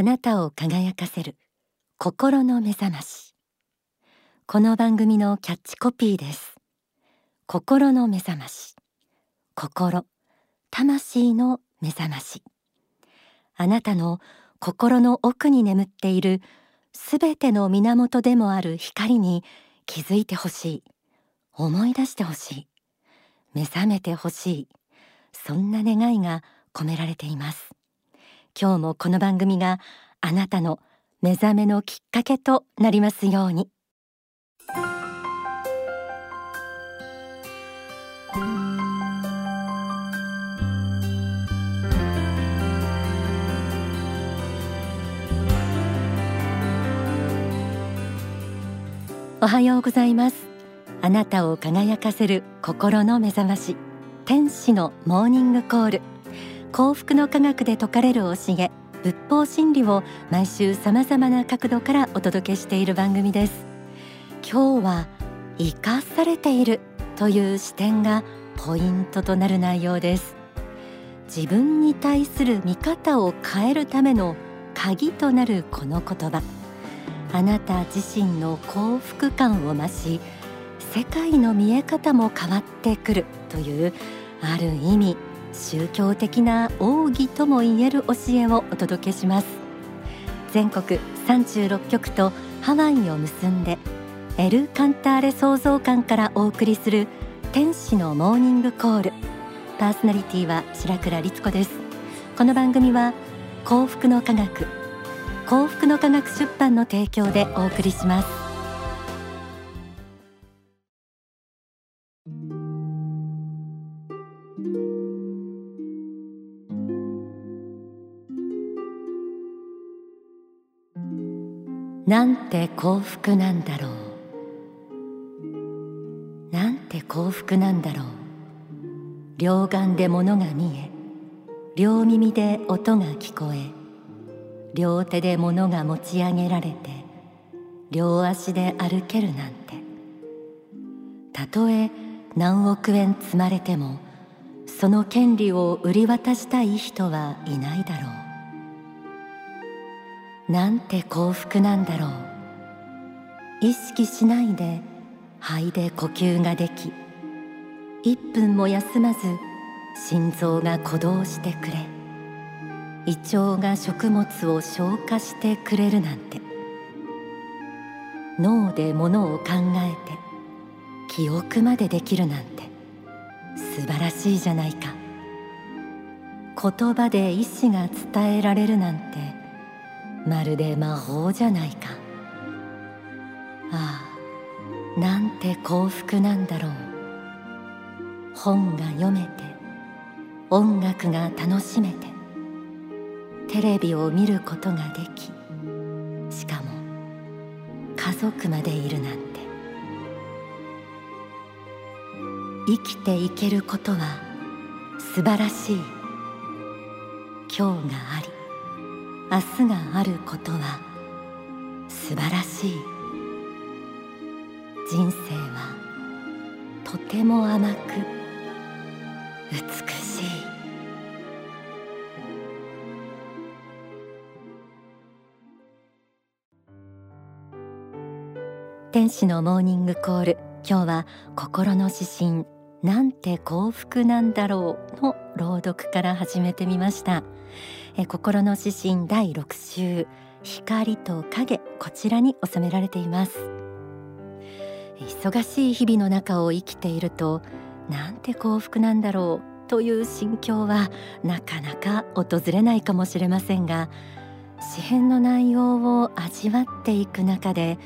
あなたを輝かせる心の目覚まし。この番組のキャッチコピーです。心の目覚まし。心魂の目覚まし。あなたの心の奥に眠っているすべての源でもある光に気づいてほしい。思い出してほしい。目覚めてほしい。そんな願いが込められています。今日もこの番組があなたの目覚めのきっかけとなりますように。おはようございます。あなたを輝かせる心の目覚まし天使のモーニングコール。幸福の科学で説かれる教え仏法真理を毎週さまざまな角度からお届けしている番組です。今日は生かされているという視点がポイントとなる内容です。自分に対する見方を変えるための鍵となるこの言葉。あなた自身の幸福感を増し世界の見え方も変わってくるというある意味。宗教的な奥義ともいえる教えをお届けします。全国36局とハワイを結んでエル・カンターレ創造館からお送りする天使のモーニングコール。パーソナリティは白倉律子です。この番組は幸福の科学幸福の科学出版の提供でお送りします。なんて幸福なんだろう。なんて幸福なんだろう。両眼で物が見え両耳で音が聞こえ両手で物が持ち上げられて両足で歩けるなんて。たとえ何億円積まれてもその権利を売り渡したい人はいないだろう。なんて幸福なんだろう。意識しないで肺で呼吸ができ1分も休まず心臓が鼓動してくれ胃腸が食物を消化してくれるなんて。脳でものを考えて記憶までできるなんて。素晴らしいじゃないか。言葉で意志が伝えられるなんてまるで魔法じゃないか。ああなんて幸福なんだろう。本が読めて音楽が楽しめてテレビを見ることができしかも家族までいるなんて。生きていけることは素晴らしい。今日があり。明日があることは素晴らしい。人生はとても甘く美しい。天使のモーニングコール。今日は心の指針。なんて幸福なんだろうの朗読から始めてみました。え心の指針第6週光と影こちらに収められています。忙しい日々の中を生きているとなんて幸福なんだろうという心境はなかなか訪れないかもしれませんが詩編の内容を味わっていく中で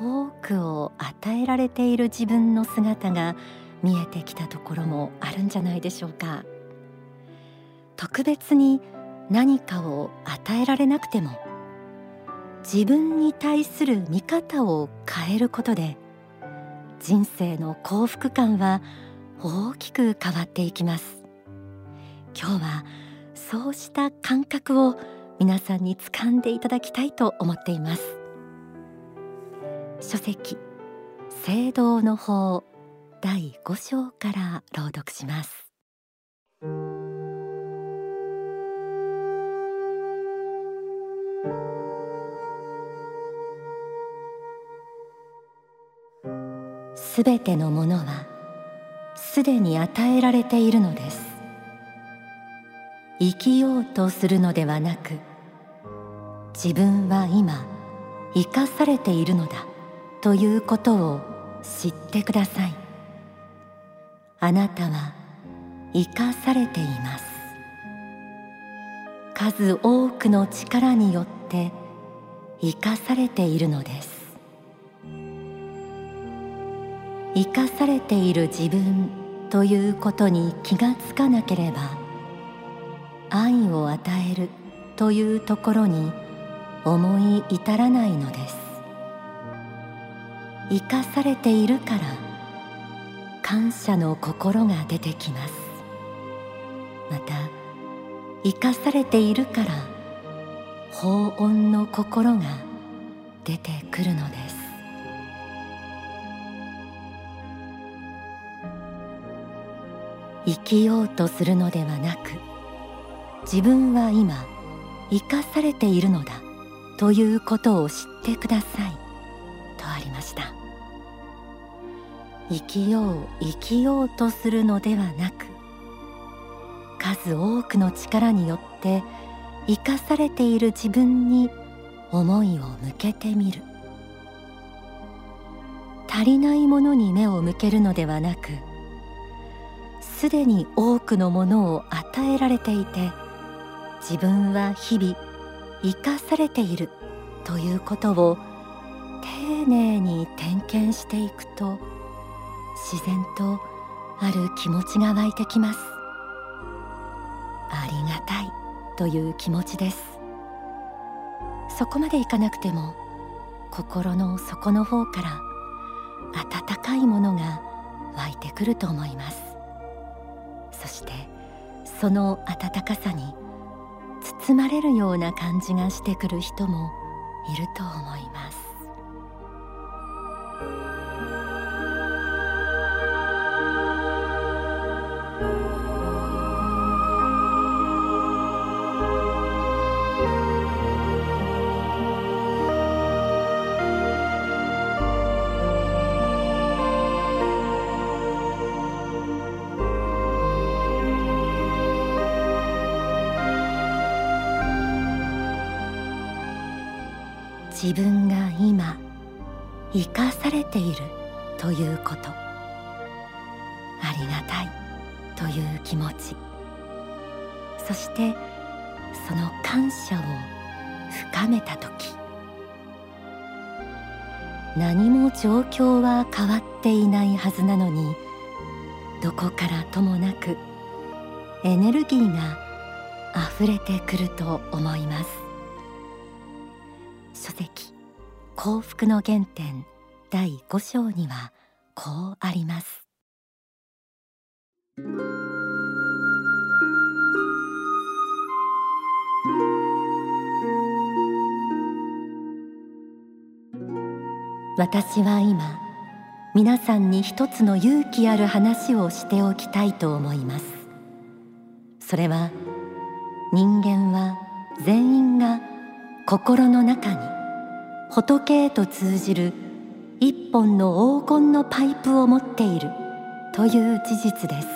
多くを与えられている自分の姿が見えてきたところもあるんじゃないでしょうか。特別に何かを与えられなくても自分に対する見方を変えることで人生の幸福感は大きく変わっていきます。今日はそうした感覚を皆さんに掴んでいただきたいと思っています。書籍聖堂の法第5章から朗読します。すべてのものはすでに与えられているのです。生きようとするのではなく自分は今生かされているのだということを知ってください。あなたは生かされています。数多くの力によって生かされているのです。生かされている自分ということに気がつかなければ愛を与えるというところに思い至らないのです。生かされているから感謝の心が出てきます。また生かされているから法恩の心が出てくるのです。生きようとするのではなく自分は今生かされているのだということを知ってくださいとありました。生きよう生きようとするのではなく数多くの力によって生かされている自分に思いを向けてみる。足りないものに目を向けるのではなくすでに多くのものを与えられていて自分は日々生かされているということを丁寧に点検していくと自然とある気持ちが湧いてきます。ありがたいという気持ちです。そこまでいかなくても心の底の方から温かいものが湧いてくると思います。そしてその温かさに包まれるような感じがしてくる人もいると思います。自分が今生かされているということ。ありがたいという気持ち。そしてその感謝を深めた時。何も状況は変わっていないはずなのにどこからともなくエネルギーが溢れてくると思います。書籍幸福の原点第5章にはこうあります。私は今皆さんに一つの勇気ある話をしておきたいと思います。それは人間は全員が心の中に仏へと通じる一本の黄金のパイプを持っているという事実です。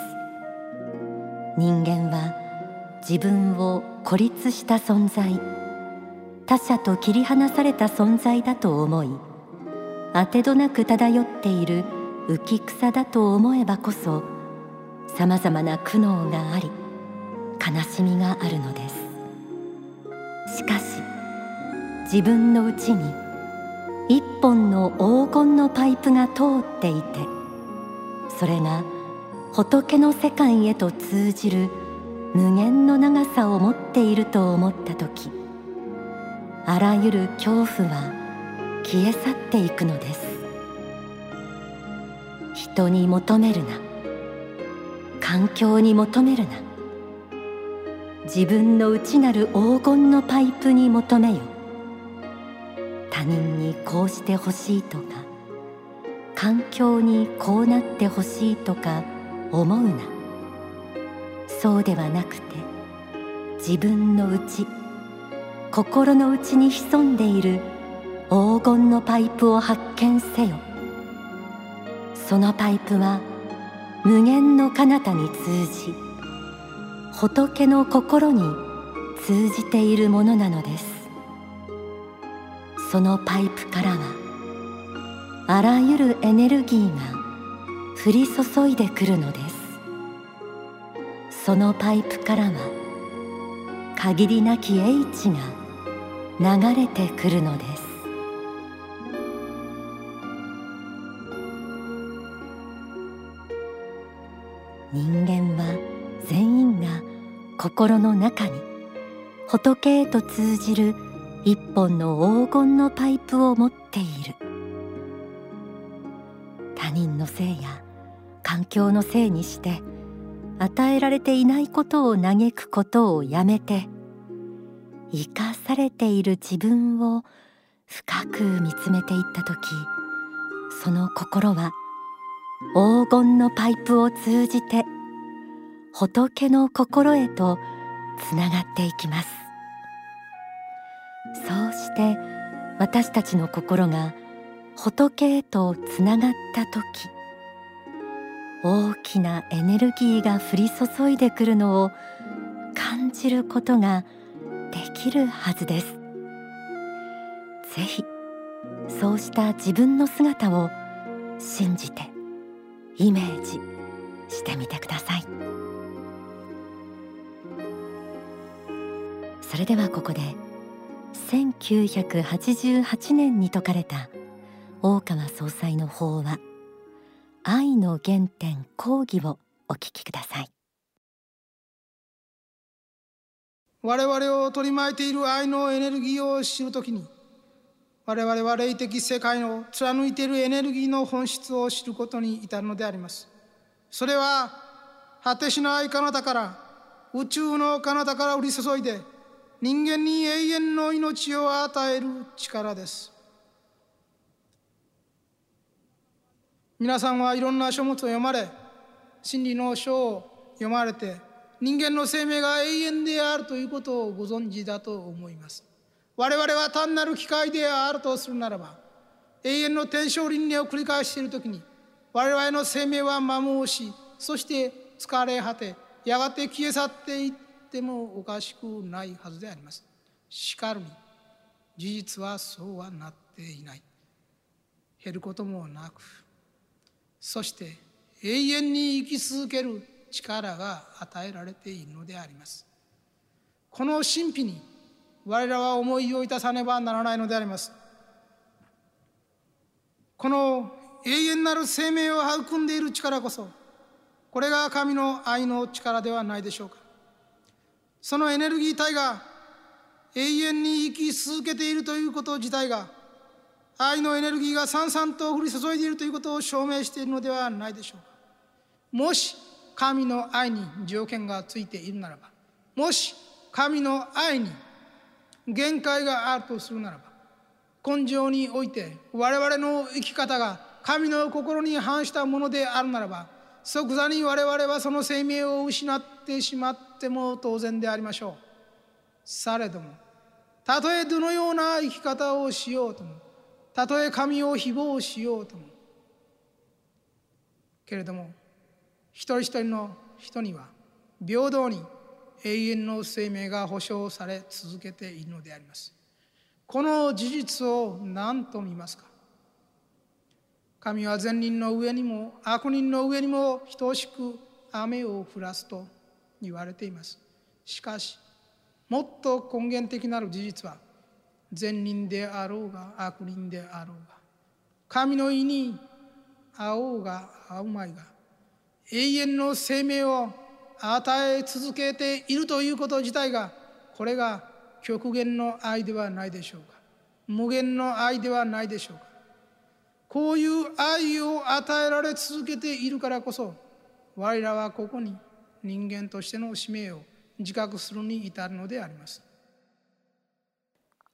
人間は自分を孤立した存在他者と切り離された存在だと思い当てどなく漂っている浮草だと思えばこそさまざまな苦悩があり悲しみがあるのです。しかし自分のうちに一本の黄金のパイプが通っていてそれが仏の世界へと通じる無限の長さを持っていると思った時あらゆる恐怖は消え去っていくのです。人に求めるな。環境に求めるな。自分の内なる黄金のパイプに求めよ。他人にこうしてほしいとか環境にこうなってほしいとか思うな。そうではなくて自分の内心の内に潜んでいる黄金のパイプを発見せよ。そのパイプは無限の彼方に通じ仏の心に通じているものなのです。そのパイプからはあらゆるエネルギーが降り注いでくるのです。そのパイプからは限りなき英知が流れてくるのです。人間は全員が心の中に仏へと通じる一本の黄金のパイプを持っている。他人のせいや環境のせいにして与えられていないことを嘆くことをやめて生かされている自分を深く見つめていった時その心は黄金のパイプを通じて仏の心へとつながっていきます。そうして私たちの心が仏へとつながった時大きなエネルギーが降り注いでくるのを感じることができるはずです。ぜひそうした自分の姿を信じてイメージしてみてください。それではここで1988年に説かれた大川総裁の法話愛の原点講義をお聞きください。我々を取り巻いている愛のエネルギーを知るときに我々は霊的世界を貫いているエネルギーの本質を知ることに至るのであります。それは果てしない彼方から宇宙の彼方から降り注いで人間に永遠の命を与える力です。皆さんはいろんな書物を読まれ真理の書を読まれて人間の生命が永遠であるということをご存知だと思います。我々は単なる機械であるとするならば永遠の天正輪廻を繰り返している時に我々の生命は摩耗しそして疲れ果てやがて消え去っていってもおかしくないはずであります。しかるに事実はそうはなっていない。減ることもなくそして永遠に生き続ける力が与えられているのであります。この神秘に我らは思いをいたさねばならないのであります。この永遠なる生命を育んでいる力こそこれが神の愛の力ではないでしょうか。そのエネルギー体が永遠に生き続けているということ自体が愛のエネルギーがさんさんと降り注いでいるということを証明しているのではないでしょうか。もし神の愛に条件がついているならばもし神の愛に限界があるとするならば根性において我々の生き方が神の心に反したものであるならば即座に我々はその生命を失ってしまっても当然でありましょう。されどもたとえどのような生き方をしようともたとえ神を誹謗しようとも。けれども一人一人の人には平等に永遠の生命が保証され続けているのであります。この事実を何と見ますか？神は善人の上にも悪人の上にも等しく雨を降らすと言われています。しかしもっと根源的なる事実は善人であろうが悪人であろうが神の意に合おうが合うまいが永遠の生命を与え続けているということ自体がこれが極限の愛ではないでしょうか。無限の愛ではないでしょうか。こういう愛を与えられ続けているからこそ我らはここに人間としての使命を自覚するに至るのであります。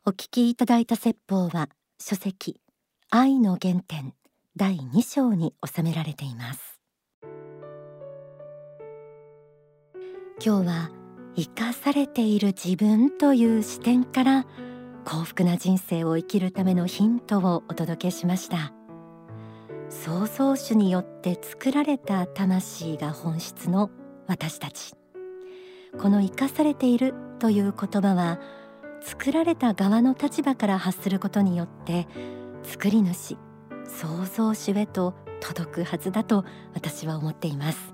お聞きいただいた説法は書籍愛の原点第2章に収められています。今日は生かされている自分という視点から幸福な人生を生きるためのヒントをお届けしました。創造主によって作られた魂が本質の私たち。この生かされているという言葉は作られた側の立場から発することによって作り主創造主へと届くはずだと私は思っています。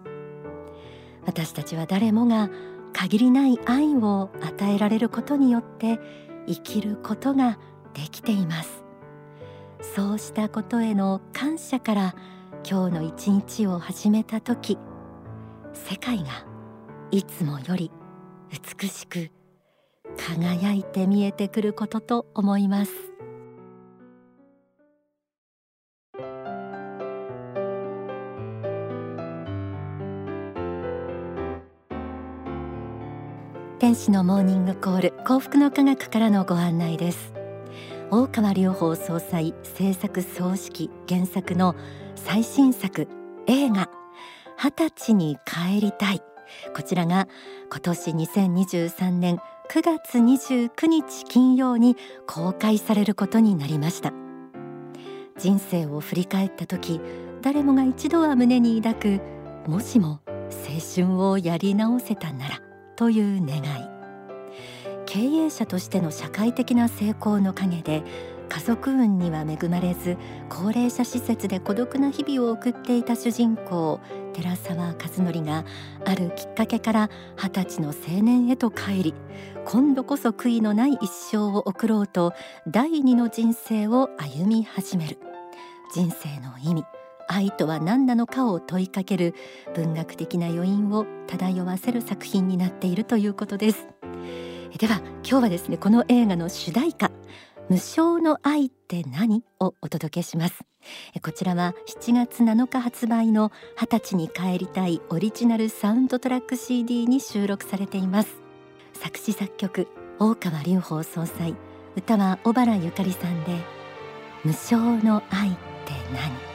私たちは誰もが限りない愛を与えられることによって生きることができています。そうしたことへの感謝から今日の一日を始めた時世界がいつもより美しく輝いて見えてくることと思います。天使のモーニングコール幸福の科学からのご案内です。大川隆法総裁制作総指揮原作の最新作映画二十歳に帰りたい。こちらが今年2023年9月29日金曜に公開されることになりました。人生を振り返った時誰もが一度は胸に抱くもしも青春をやり直せたならという願い。経営者としての社会的な成功の陰で家族運には恵まれず高齢者施設で孤独な日々を送っていた主人公寺澤和則があるきっかけから二十歳の青年へと帰り今度こそ悔いのない一生を送ろうと第二の人生を歩み始める。人生の意味愛とは何なのかを問いかける文学的な余韻を漂わせる作品になっているということです。では今日はですねこの映画の主題歌無償の愛って何をお届けします。こちらは7月7日発売の二十歳に帰りたいオリジナルサウンドトラック CD に収録されています。作詞作曲大川隆法総裁。歌は小原ゆかりさんで無償の愛って何？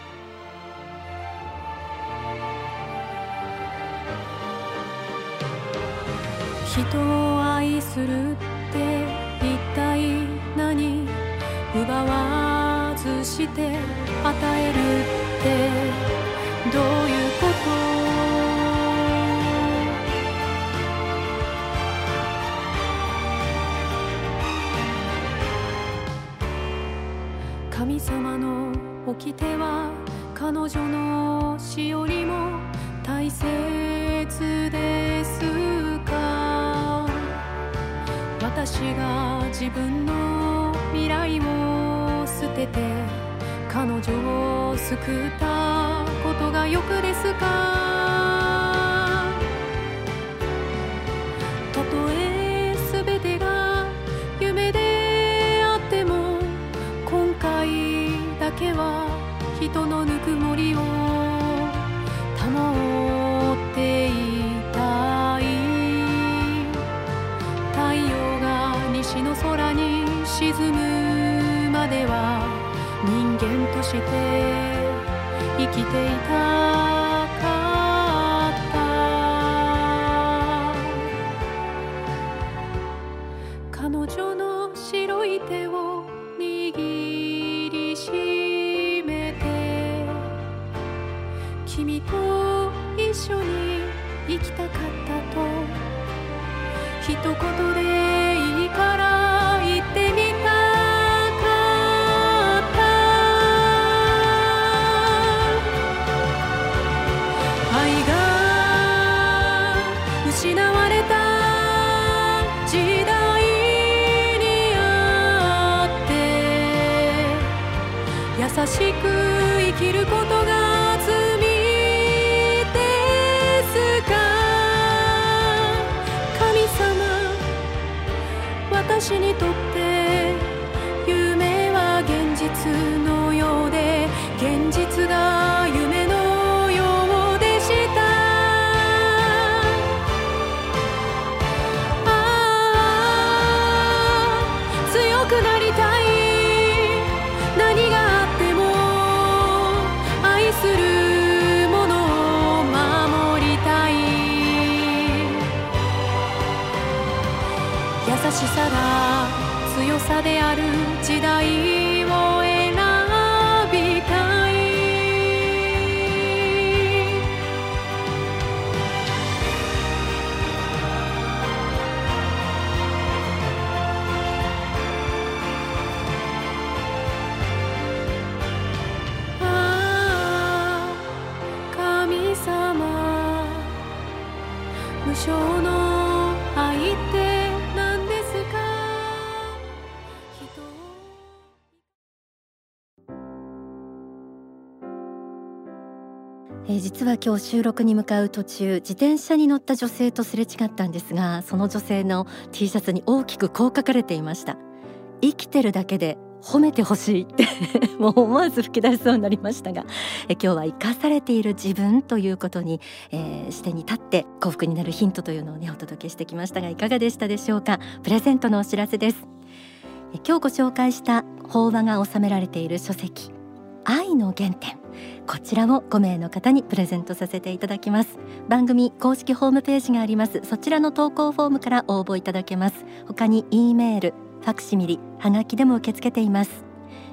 人を愛するって一体何奪わずして与えるってどういうこと神様の掟は彼女の死よりも大切が自分の未来を捨てて彼女を救ったことがよくですか？君と一緒に生きたかったと。一言でいいから言ってみたかった愛が失われた優しく生きること私にとって実は今日収録に向かう途中自転車に乗った女性とすれ違ったんですがその女性の T シャツに大きくこう書かれていました。生きてるだけで褒めてほしいって もう思わず吹き出しそうになりましたがえ今日は生かされている自分ということに、えー、視点に立って幸福になるヒントというのをねお届けしてきましたがいかがでしたでしょうか？プレゼントのお知らせです。今日ご紹介した法話が収められている書籍愛の原点。こちらを5名の方にプレゼントさせていただきます。番組公式ホームページがあります。そちらの投稿フォームから応募いただけます。他に E メールファクシミリはがきでも受け付けています。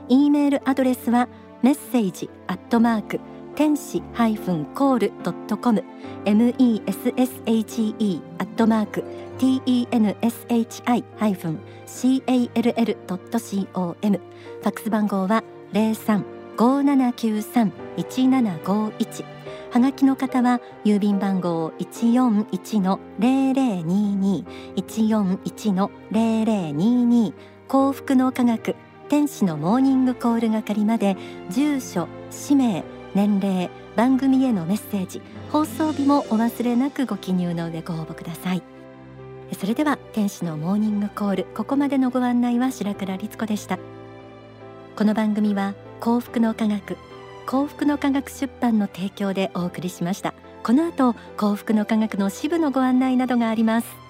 E メールアドレスはメッセージアットマーク天使ハイフンコールドットコム。M E S S H E アットマーク T E N S H I ハイフン C A L L ドット C O M ファックス番号は零三。五七九三一七五一。はがきの方は郵便番号一四一の零零二二。一四一の零零二二。幸福の科学天使のモーニングコール係まで住所氏名年齢番組へのメッセージ。放送日もお忘れなくご記入の上ご応募ください。それでは天使のモーニングコール。ここまでのご案内は白倉律子でした。この番組は幸福の科学幸福の科学出版の提供でお送りしました。この後幸福の科学の支部のご案内などがあります。